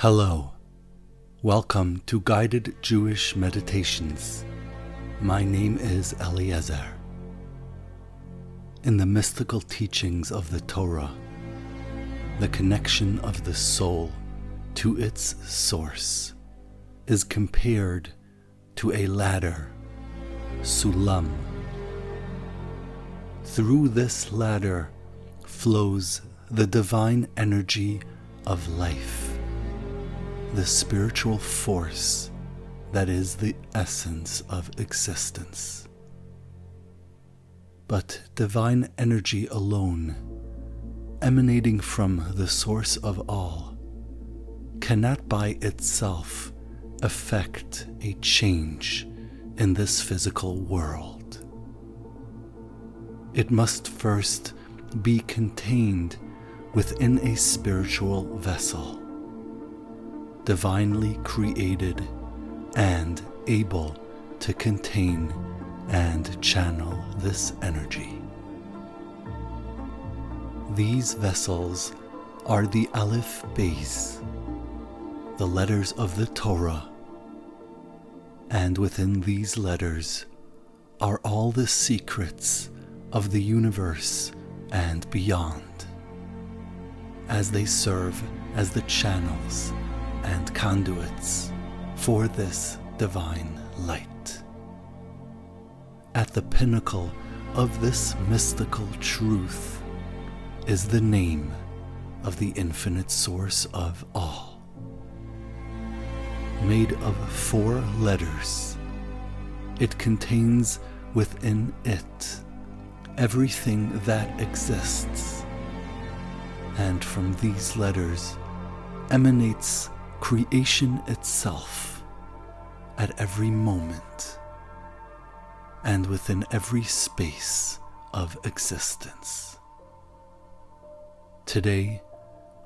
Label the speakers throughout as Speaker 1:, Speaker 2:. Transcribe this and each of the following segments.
Speaker 1: Hello. Welcome to Guided Jewish Meditations. My name is Eliezer. In the mystical teachings of the Torah, the connection of the soul to its source is compared to a ladder, sulam. Through this ladder flows the divine energy of life the spiritual force that is the essence of existence. But divine energy alone, emanating from the source of all, cannot by itself effect a change in this physical world. It must first be contained within a spiritual vessel divinely created and able to contain and channel this energy. These vessels are the Aleph Beis, the letters of the Torah, and within these letters are all the secrets of the universe and beyond, as they serve as the channels and conduits for this divine light. At the pinnacle of this mystical truth is the name of the infinite source of all. Made of four letters, it contains within it everything that exists, and from these letters emanates creation itself at every moment and within every space of existence. Today,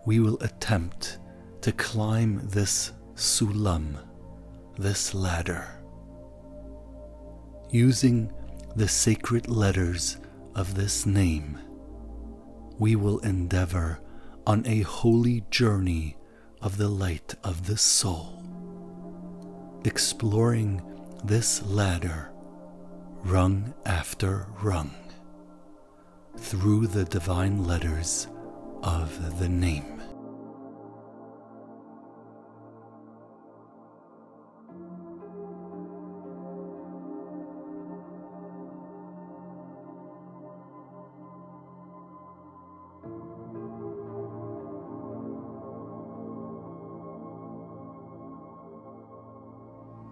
Speaker 1: we will attempt to climb this sulam, this ladder, using the sacred letters of this name. We will endeavor on a holy journey of the light of the soul, exploring this ladder rung after rung through the divine letters of the name.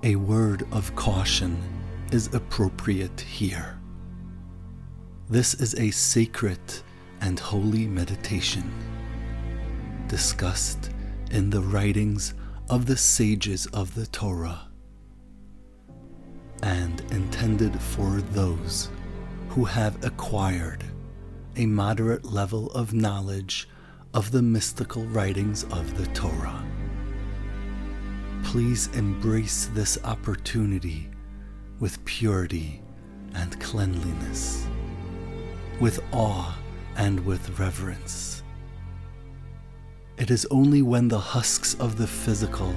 Speaker 1: A word of caution is appropriate here. This is a sacred and holy meditation discussed in the writings of the sages of the Torah and intended for those who have acquired a moderate level of knowledge of the mystical writings of the Torah please embrace this opportunity with purity and cleanliness, with awe and with reverence. It is only when the husks of the physical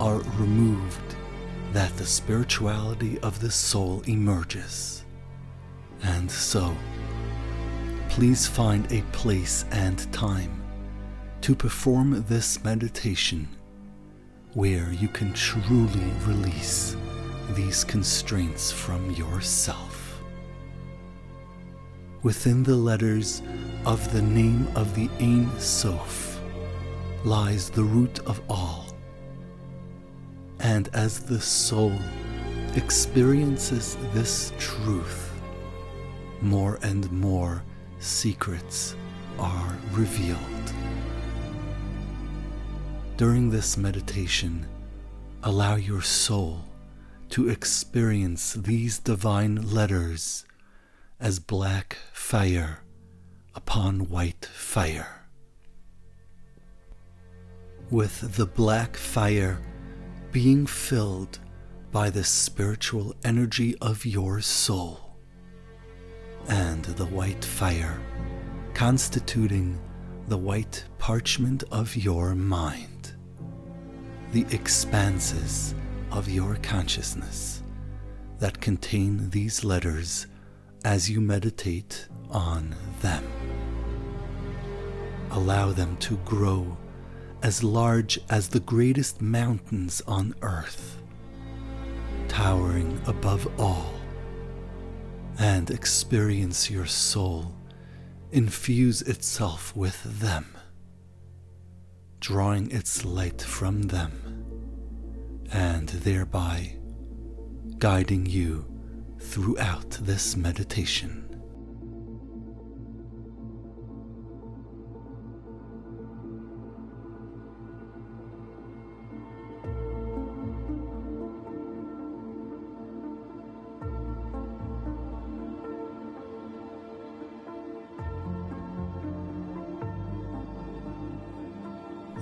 Speaker 1: are removed that the spirituality of the soul emerges. And so, please find a place and time to perform this meditation where you can truly release these constraints from yourself. Within the letters of the name of the Ein Sof lies the root of all. And as the soul experiences this truth, more and more secrets are revealed. During this meditation, allow your soul to experience these divine letters as black fire upon white fire. With the black fire being filled by the spiritual energy of your soul, and the white fire constituting the white parchment of your mind. The expanses of your consciousness that contain these letters as you meditate on them. Allow them to grow as large as the greatest mountains on earth, towering above all, and experience your soul infuse itself with them, drawing its light from them, and thereby guiding you throughout this meditation.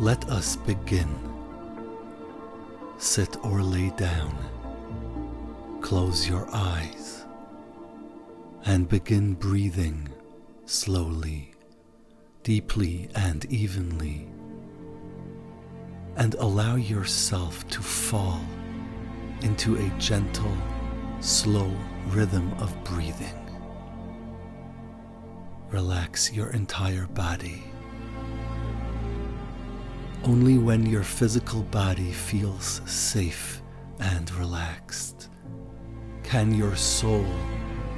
Speaker 1: Let us begin. Sit or lay down. Close your eyes and begin breathing slowly, deeply, and evenly. And allow yourself to fall into a gentle, slow rhythm of breathing. Relax your entire body only when your physical body feels safe and relaxed can your soul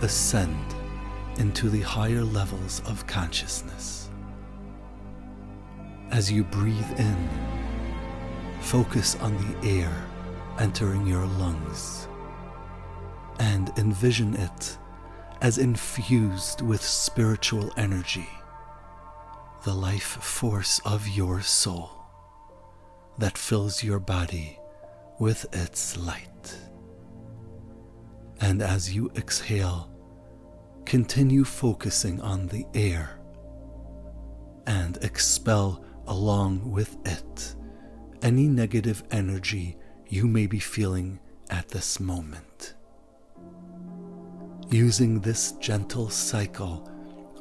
Speaker 1: ascend into the higher levels of consciousness. As you breathe in, focus on the air entering your lungs and envision it as infused with spiritual energy, the life force of your soul that fills your body with its light. And as you exhale, continue focusing on the air and expel along with it any negative energy you may be feeling at this moment. Using this gentle cycle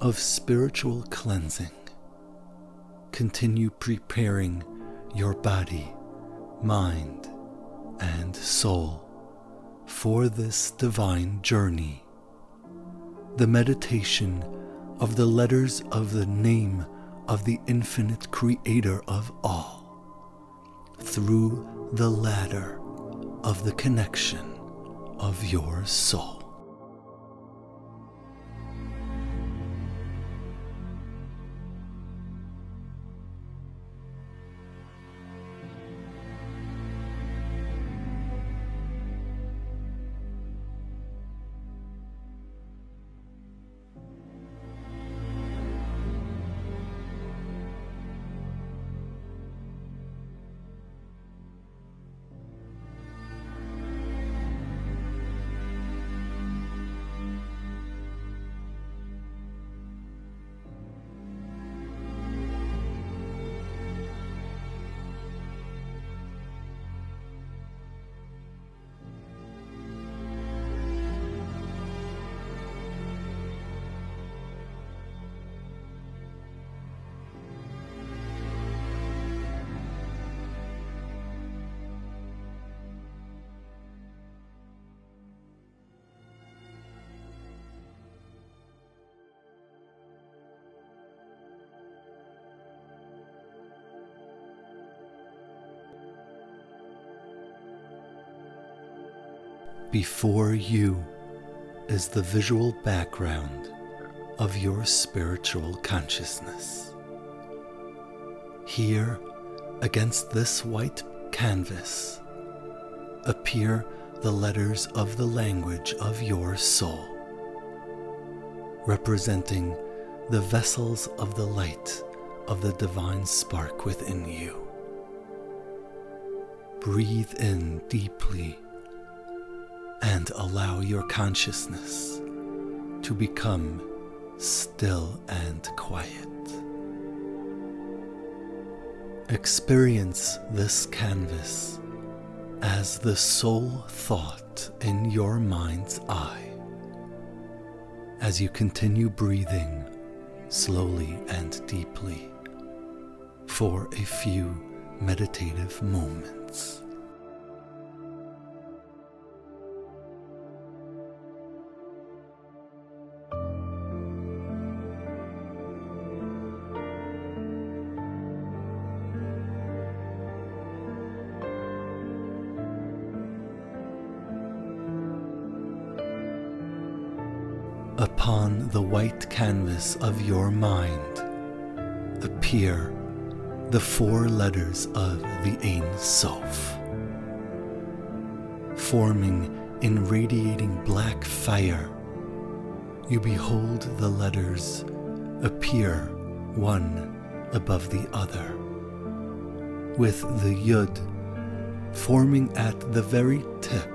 Speaker 1: of spiritual cleansing, continue preparing your body, mind, and soul for this divine journey. The meditation of the letters of the name of the infinite creator of all through the ladder of the connection of your soul. Before you is the visual background of your spiritual consciousness. Here, against this white canvas, appear the letters of the language of your soul, representing the vessels of the light of the divine spark within you. Breathe in deeply and allow your consciousness to become still and quiet. Experience this canvas as the sole thought in your mind's eye as you continue breathing slowly and deeply for a few meditative moments. Of your mind appear the four letters of the Ein Sof, forming in radiating black fire. You behold the letters appear one above the other, with the Yud forming at the very tip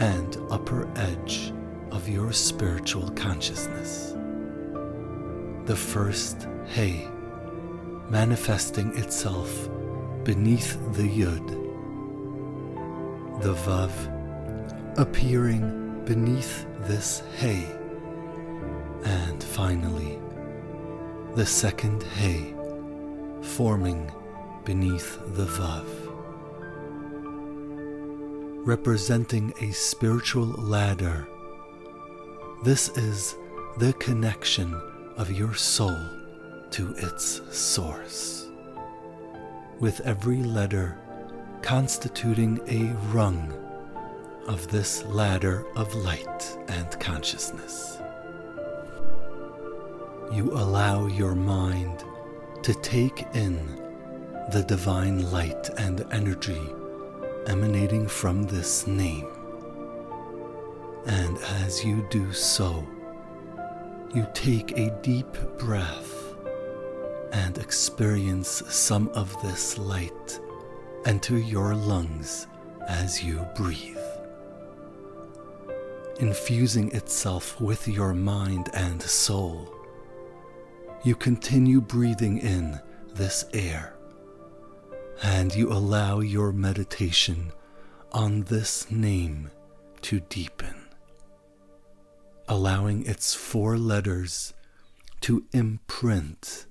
Speaker 1: and upper edge of your spiritual consciousness. The first hay, manifesting itself beneath the Yud, the Vav appearing beneath this hay, and finally, the second hay forming beneath the Vav. Representing a spiritual ladder, this is the connection of your soul to its source, with every letter constituting a rung of this ladder of light and consciousness. You allow your mind to take in the divine light and energy emanating from this name. And as you do so, you take a deep breath and experience some of this light enter your lungs as you breathe. Infusing itself with your mind and soul, you continue breathing in this air and you allow your meditation on this name to deepen, allowing its four letters to imprint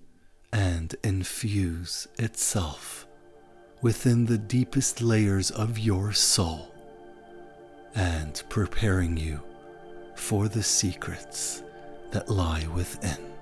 Speaker 1: and infuse itself within the deepest layers of your soul and preparing you for the secrets that lie within.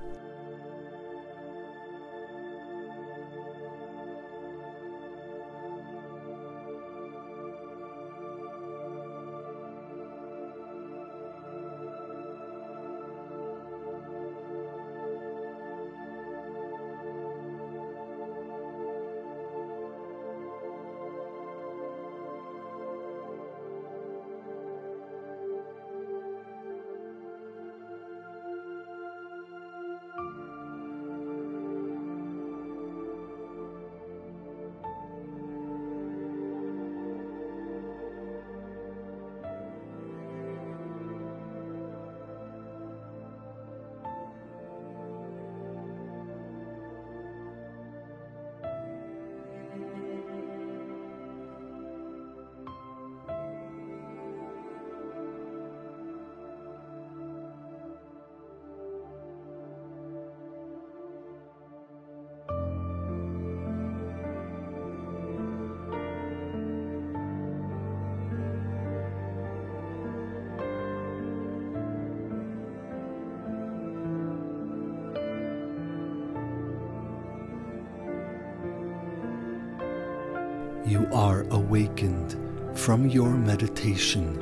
Speaker 1: You are awakened from your meditation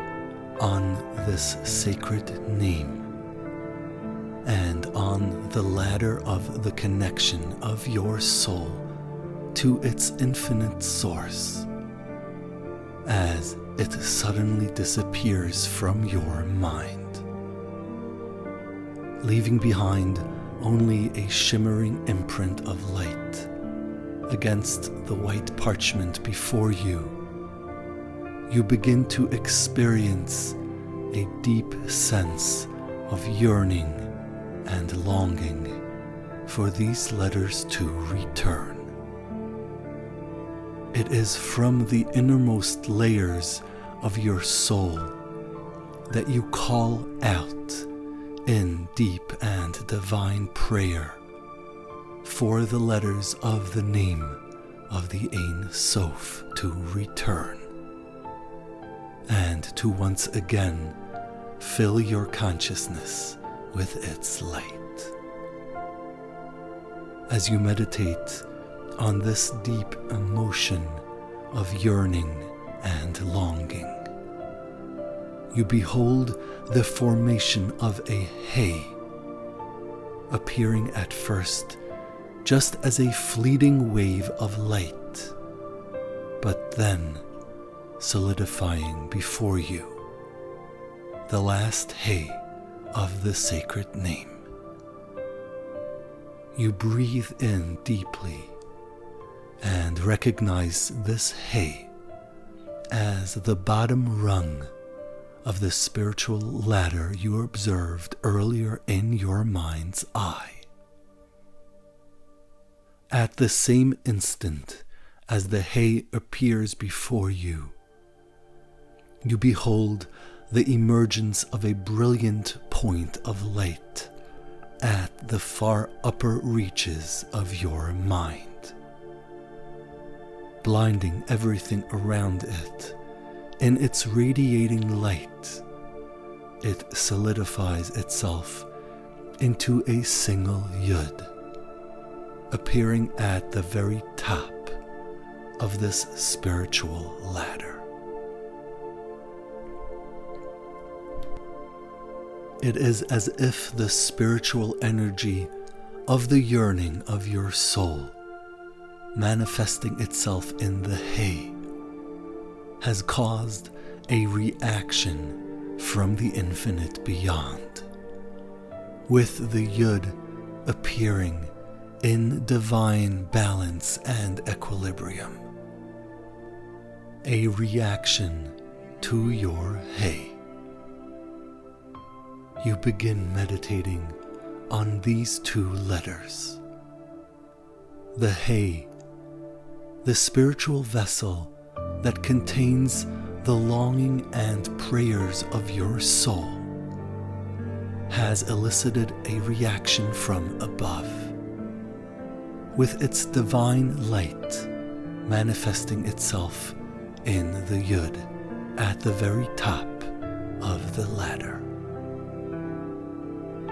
Speaker 1: on this sacred name and on the ladder of the connection of your soul to its infinite source as it suddenly disappears from your mind, leaving behind only a shimmering imprint of light against the white parchment before you, you begin to experience a deep sense of yearning and longing for these letters to return. It is from the innermost layers of your soul that you call out in deep and divine prayer for the letters of the name of the Ein Sof to return and to once again fill your consciousness with its light. As you meditate on this deep emotion of yearning and longing, you behold the formation of a hay, appearing at first just as a fleeting wave of light, but then solidifying before you the last hay of the sacred name. You breathe in deeply and recognize this hay as the bottom rung of the spiritual ladder you observed earlier in your mind's eye. At the same instant as the hay appears before you, you behold the emergence of a brilliant point of light at the far upper reaches of your mind, blinding everything around it in its radiating light. It solidifies itself into a single yud, appearing at the very top of this spiritual ladder. It is as if the spiritual energy of the yearning of your soul, manifesting itself in the hay, has caused a reaction from the infinite beyond, with the Yud appearing in divine balance and equilibrium. A reaction to your hay you begin meditating on these two letters. The hay, the spiritual vessel that contains the longing and prayers of your soul, has elicited a reaction from above. With its divine light manifesting itself in the Yud at the very top of the ladder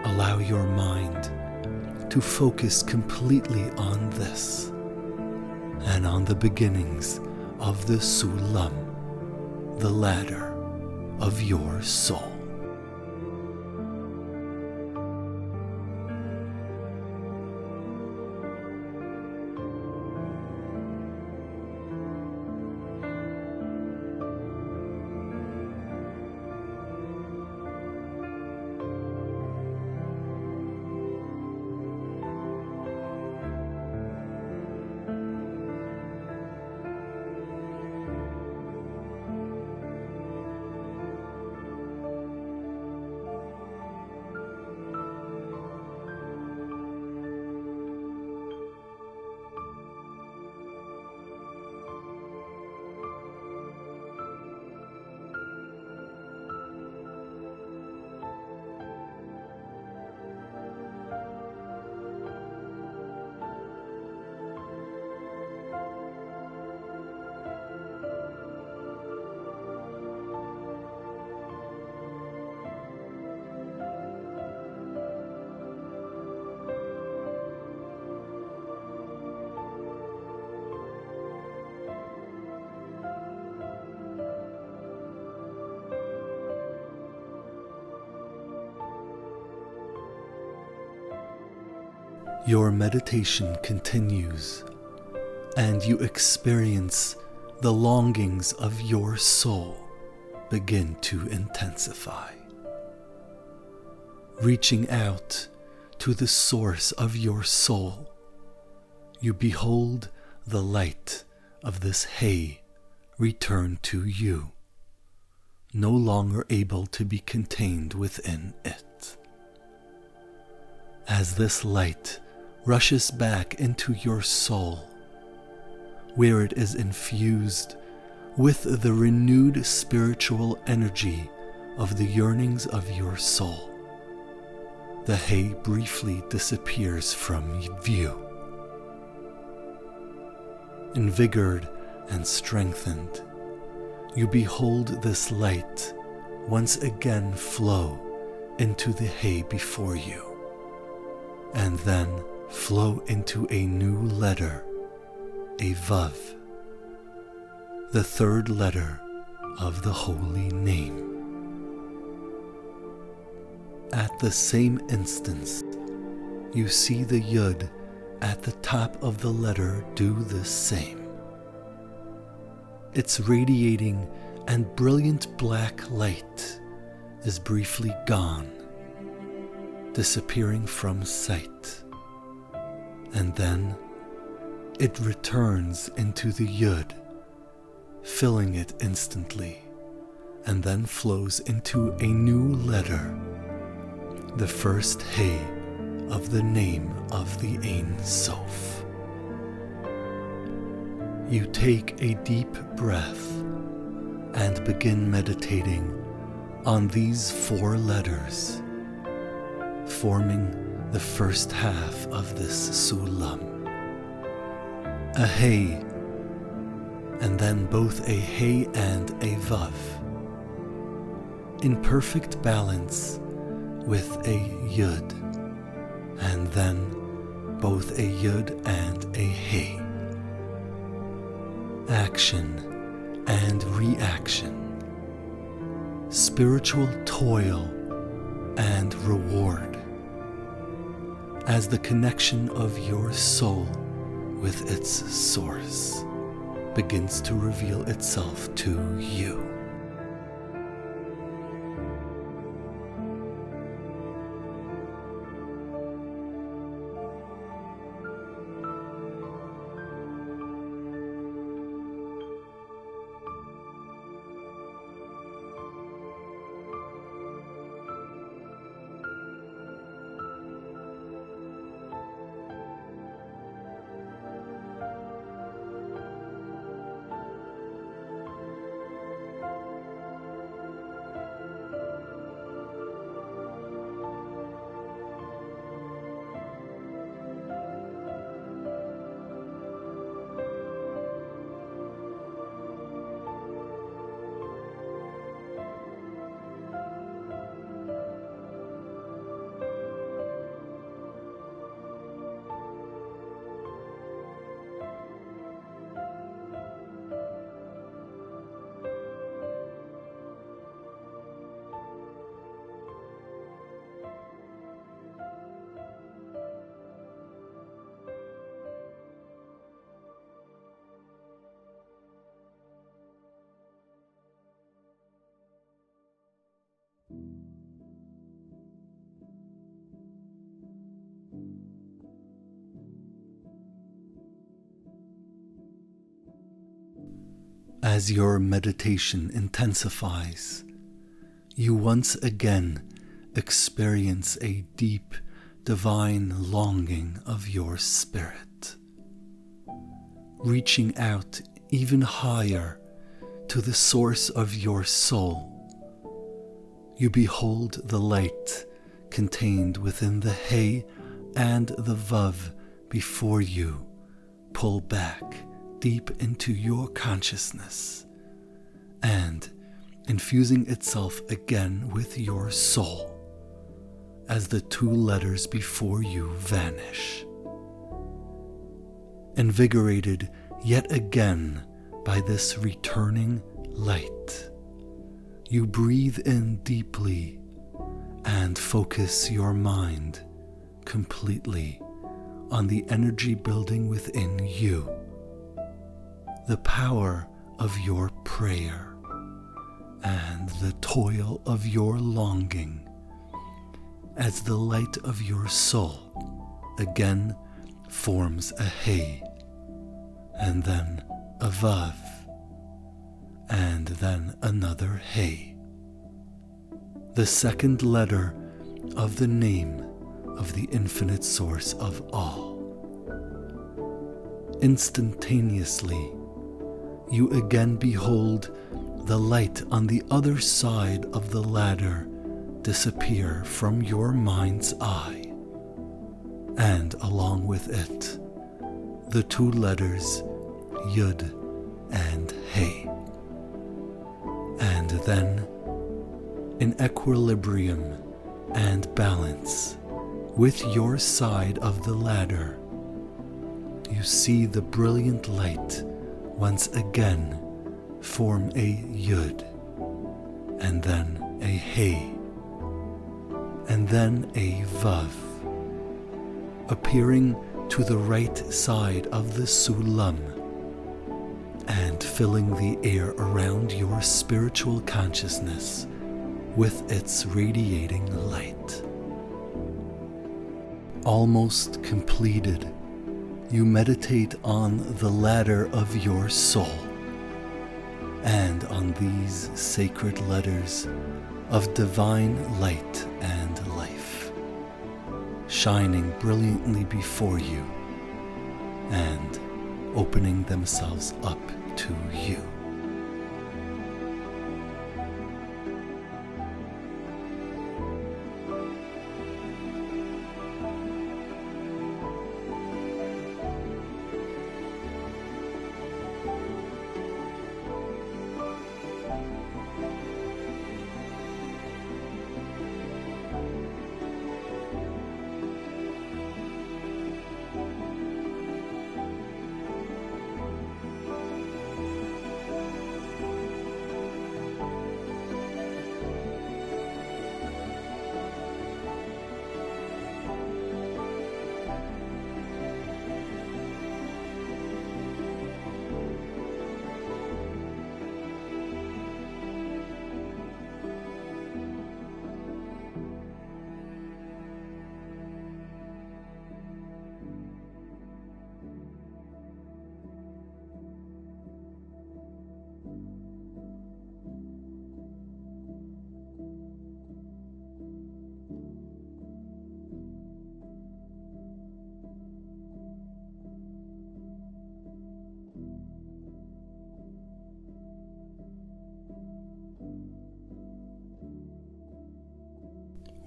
Speaker 1: allow your mind to focus completely on this and on the beginnings of the Sulam, the ladder of your soul. Your meditation continues, and you experience the longings of your soul begin to intensify. Reaching out to the source of your soul, you behold the light of this hay return to you, no longer able to be contained within it. As this light rushes back into your soul, where it is infused with the renewed spiritual energy of the yearnings of your soul. The hay briefly disappears from view. invigorated and strengthened, you behold this light once again flow into the hay before you, and then flow into a new letter, a Vav, the third letter of the holy name. At the same instance, you see the Yud at the top of the letter do the same. Its radiating and brilliant black light is briefly gone, disappearing from sight, and then it returns into the Yud, filling it instantly, and then flows into a new letter, the first Hey of the name of the Ein Sof. You take a deep breath and begin meditating on these four letters, forming the first half of this sulam. A hey, and then both a hey and a vav, in perfect balance with a yud, and then both a yud and a hey. Action and reaction, spiritual toil and reward, as the connection of your soul with its source begins to reveal itself to you. As your meditation intensifies, you once again experience a deep divine longing of your spirit, reaching out even higher to the source of your soul. You behold the light contained within the hay and the vav before you pull back deep into your consciousness and infusing itself again with your soul as the two letters before you vanish. Invigorated yet again by this returning light, you breathe in deeply and focus your mind completely on the energy building within you the power of your prayer and the toil of your longing as the light of your soul again forms a hay and then a vav and then another hay. The second letter of the name of the infinite source of all. Instantaneously, you again behold the light on the other side of the ladder disappear from your mind's eye, and along with it, the two letters Yud and Hey. And then, in equilibrium and balance with your side of the ladder, you see the brilliant light once again form a Yud, and then a Hey, and then a Vav, appearing to the right side of the Sulam and filling the air around your spiritual consciousness with its radiating light. Almost completed, you meditate on the ladder of your soul and on these sacred letters of divine light and life, shining brilliantly before you and opening themselves up to you.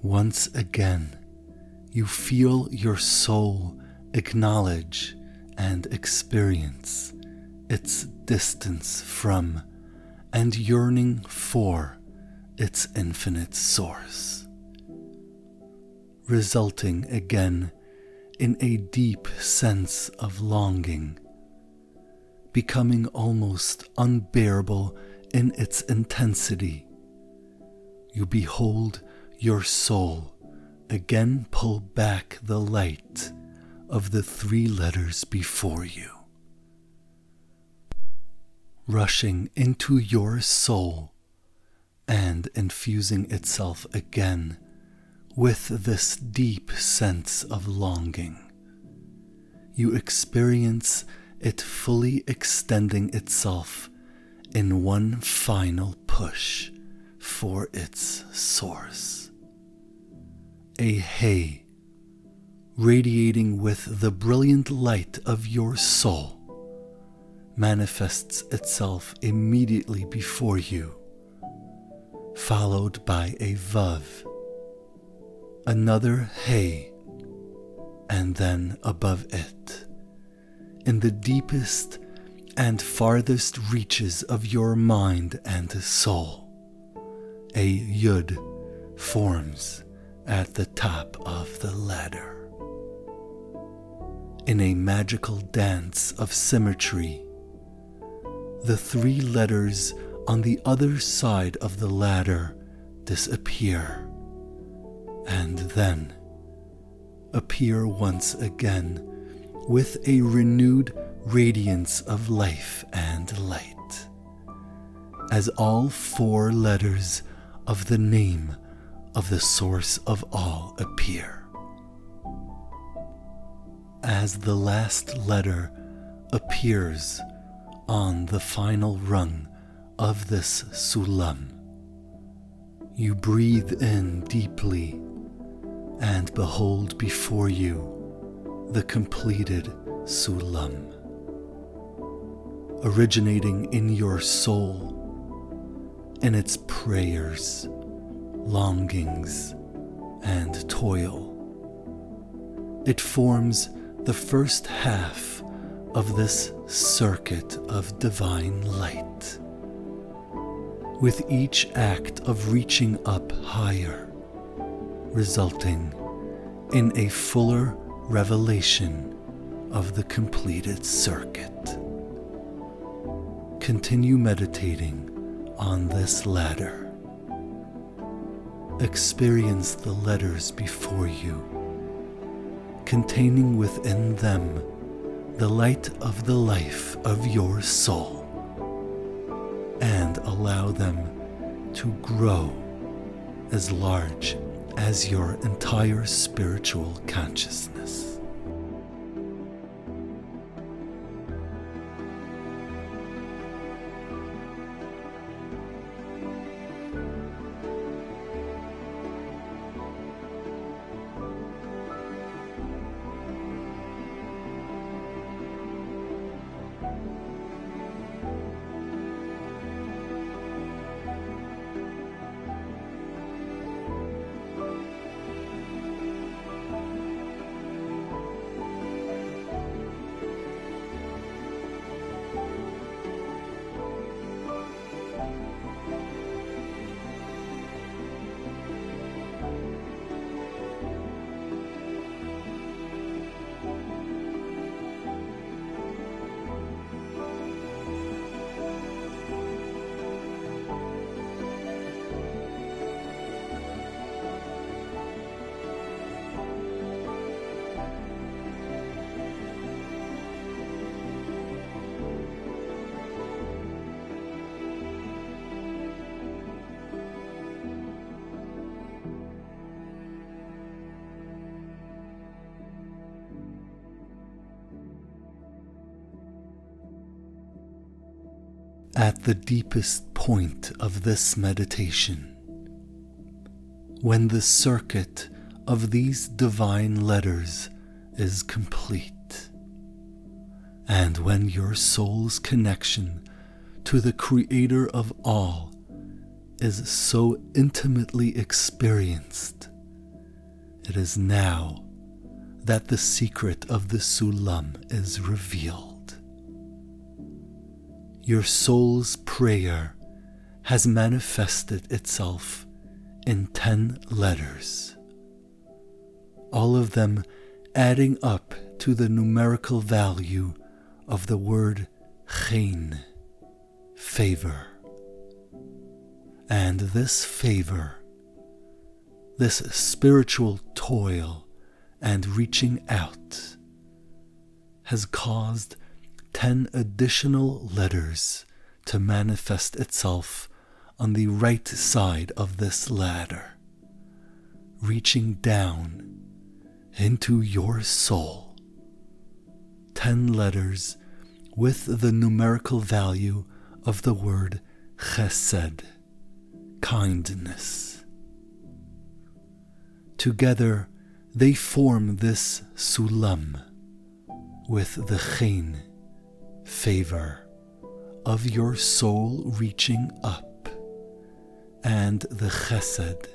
Speaker 1: Once again, you feel your soul acknowledge and experience its distance from and yearning for its infinite source, resulting again in a deep sense of longing, becoming almost unbearable in its intensity. You behold your soul again pull back the light of the three letters before you. Rushing into your soul and infusing itself again with this deep sense of longing, you experience it fully extending itself in one final push for its source a hay, radiating with the brilliant light of your soul, manifests itself immediately before you, followed by a vav, another hay, and then above it, in the deepest and farthest reaches of your mind and soul, a yud forms at the top of the ladder. In a magical dance of symmetry, the three letters on the other side of the ladder disappear and then appear once again with a renewed radiance of life and light, as all four letters of the name of the source of all appear. As the last letter appears on the final rung of this sulam, you breathe in deeply and behold before you the completed sulam, originating in your soul, in its prayers longings, and toil. It forms the first half of this circuit of divine light. With each act of reaching up higher, resulting in a fuller revelation of the completed circuit. Continue meditating on this ladder. Experience the letters before you, containing within them the light of the life of your soul, and allow them to grow as large as your entire spiritual consciousness. At the deepest point of this meditation, when the circuit of these divine letters is complete, and when your soul's connection to the Creator of all is so intimately experienced, it is now that the secret of the Sulam is revealed your soul's prayer has manifested itself in ten letters, all of them adding up to the numerical value of the word chen, favor. And this favor, this spiritual toil and reaching out, has caused 10 additional letters to manifest itself on the right side of this ladder, reaching down into your soul. 10 letters with the numerical value of the word chesed, kindness. Together, they form this sulam with the chen favor of your soul reaching up and the chesed,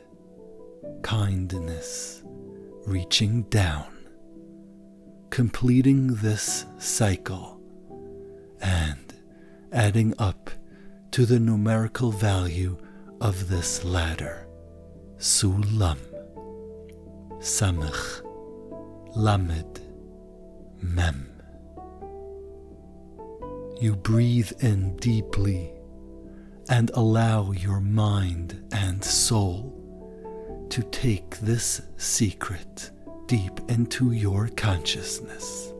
Speaker 1: kindness, reaching down, completing this cycle and adding up to the numerical value of this ladder, Sulam, Samach, Lamed, Mem. You breathe in deeply and allow your mind and soul to take this secret deep into your consciousness,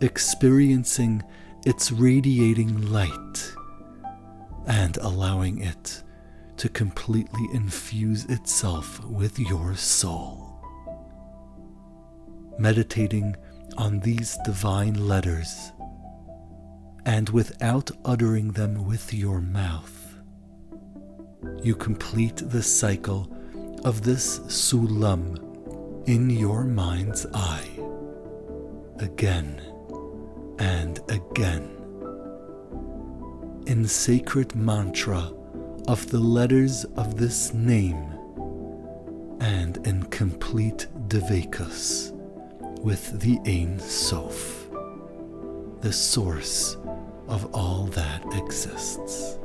Speaker 1: experiencing its radiating light and allowing it to completely infuse itself with your soul. Meditating on these divine letters and without uttering them with your mouth. You complete the cycle of this sulam in your mind's eye again and again. In sacred mantra of the letters of this name and in complete devekus with the Ein Sof. the source of all that exists.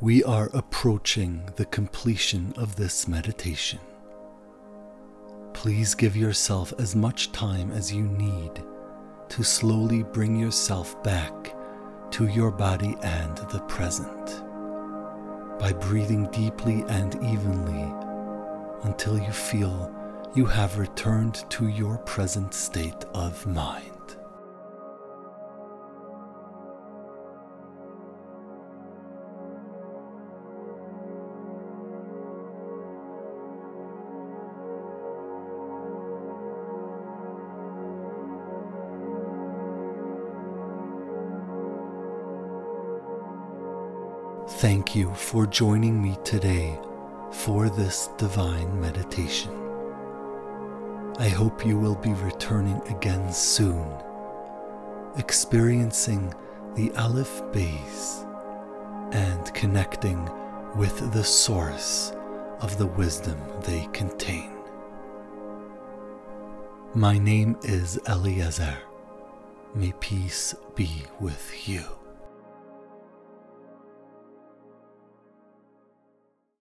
Speaker 1: We are approaching the completion of this meditation. Please give yourself as much time as you need to slowly bring yourself back to your body and the present by breathing deeply and evenly until you feel you have returned to your present state of mind. Thank you for joining me today for this divine meditation. I hope you will be returning again soon, experiencing the Aleph Beis and connecting with the source of the wisdom they contain. My name is Eliezer. May peace be with you.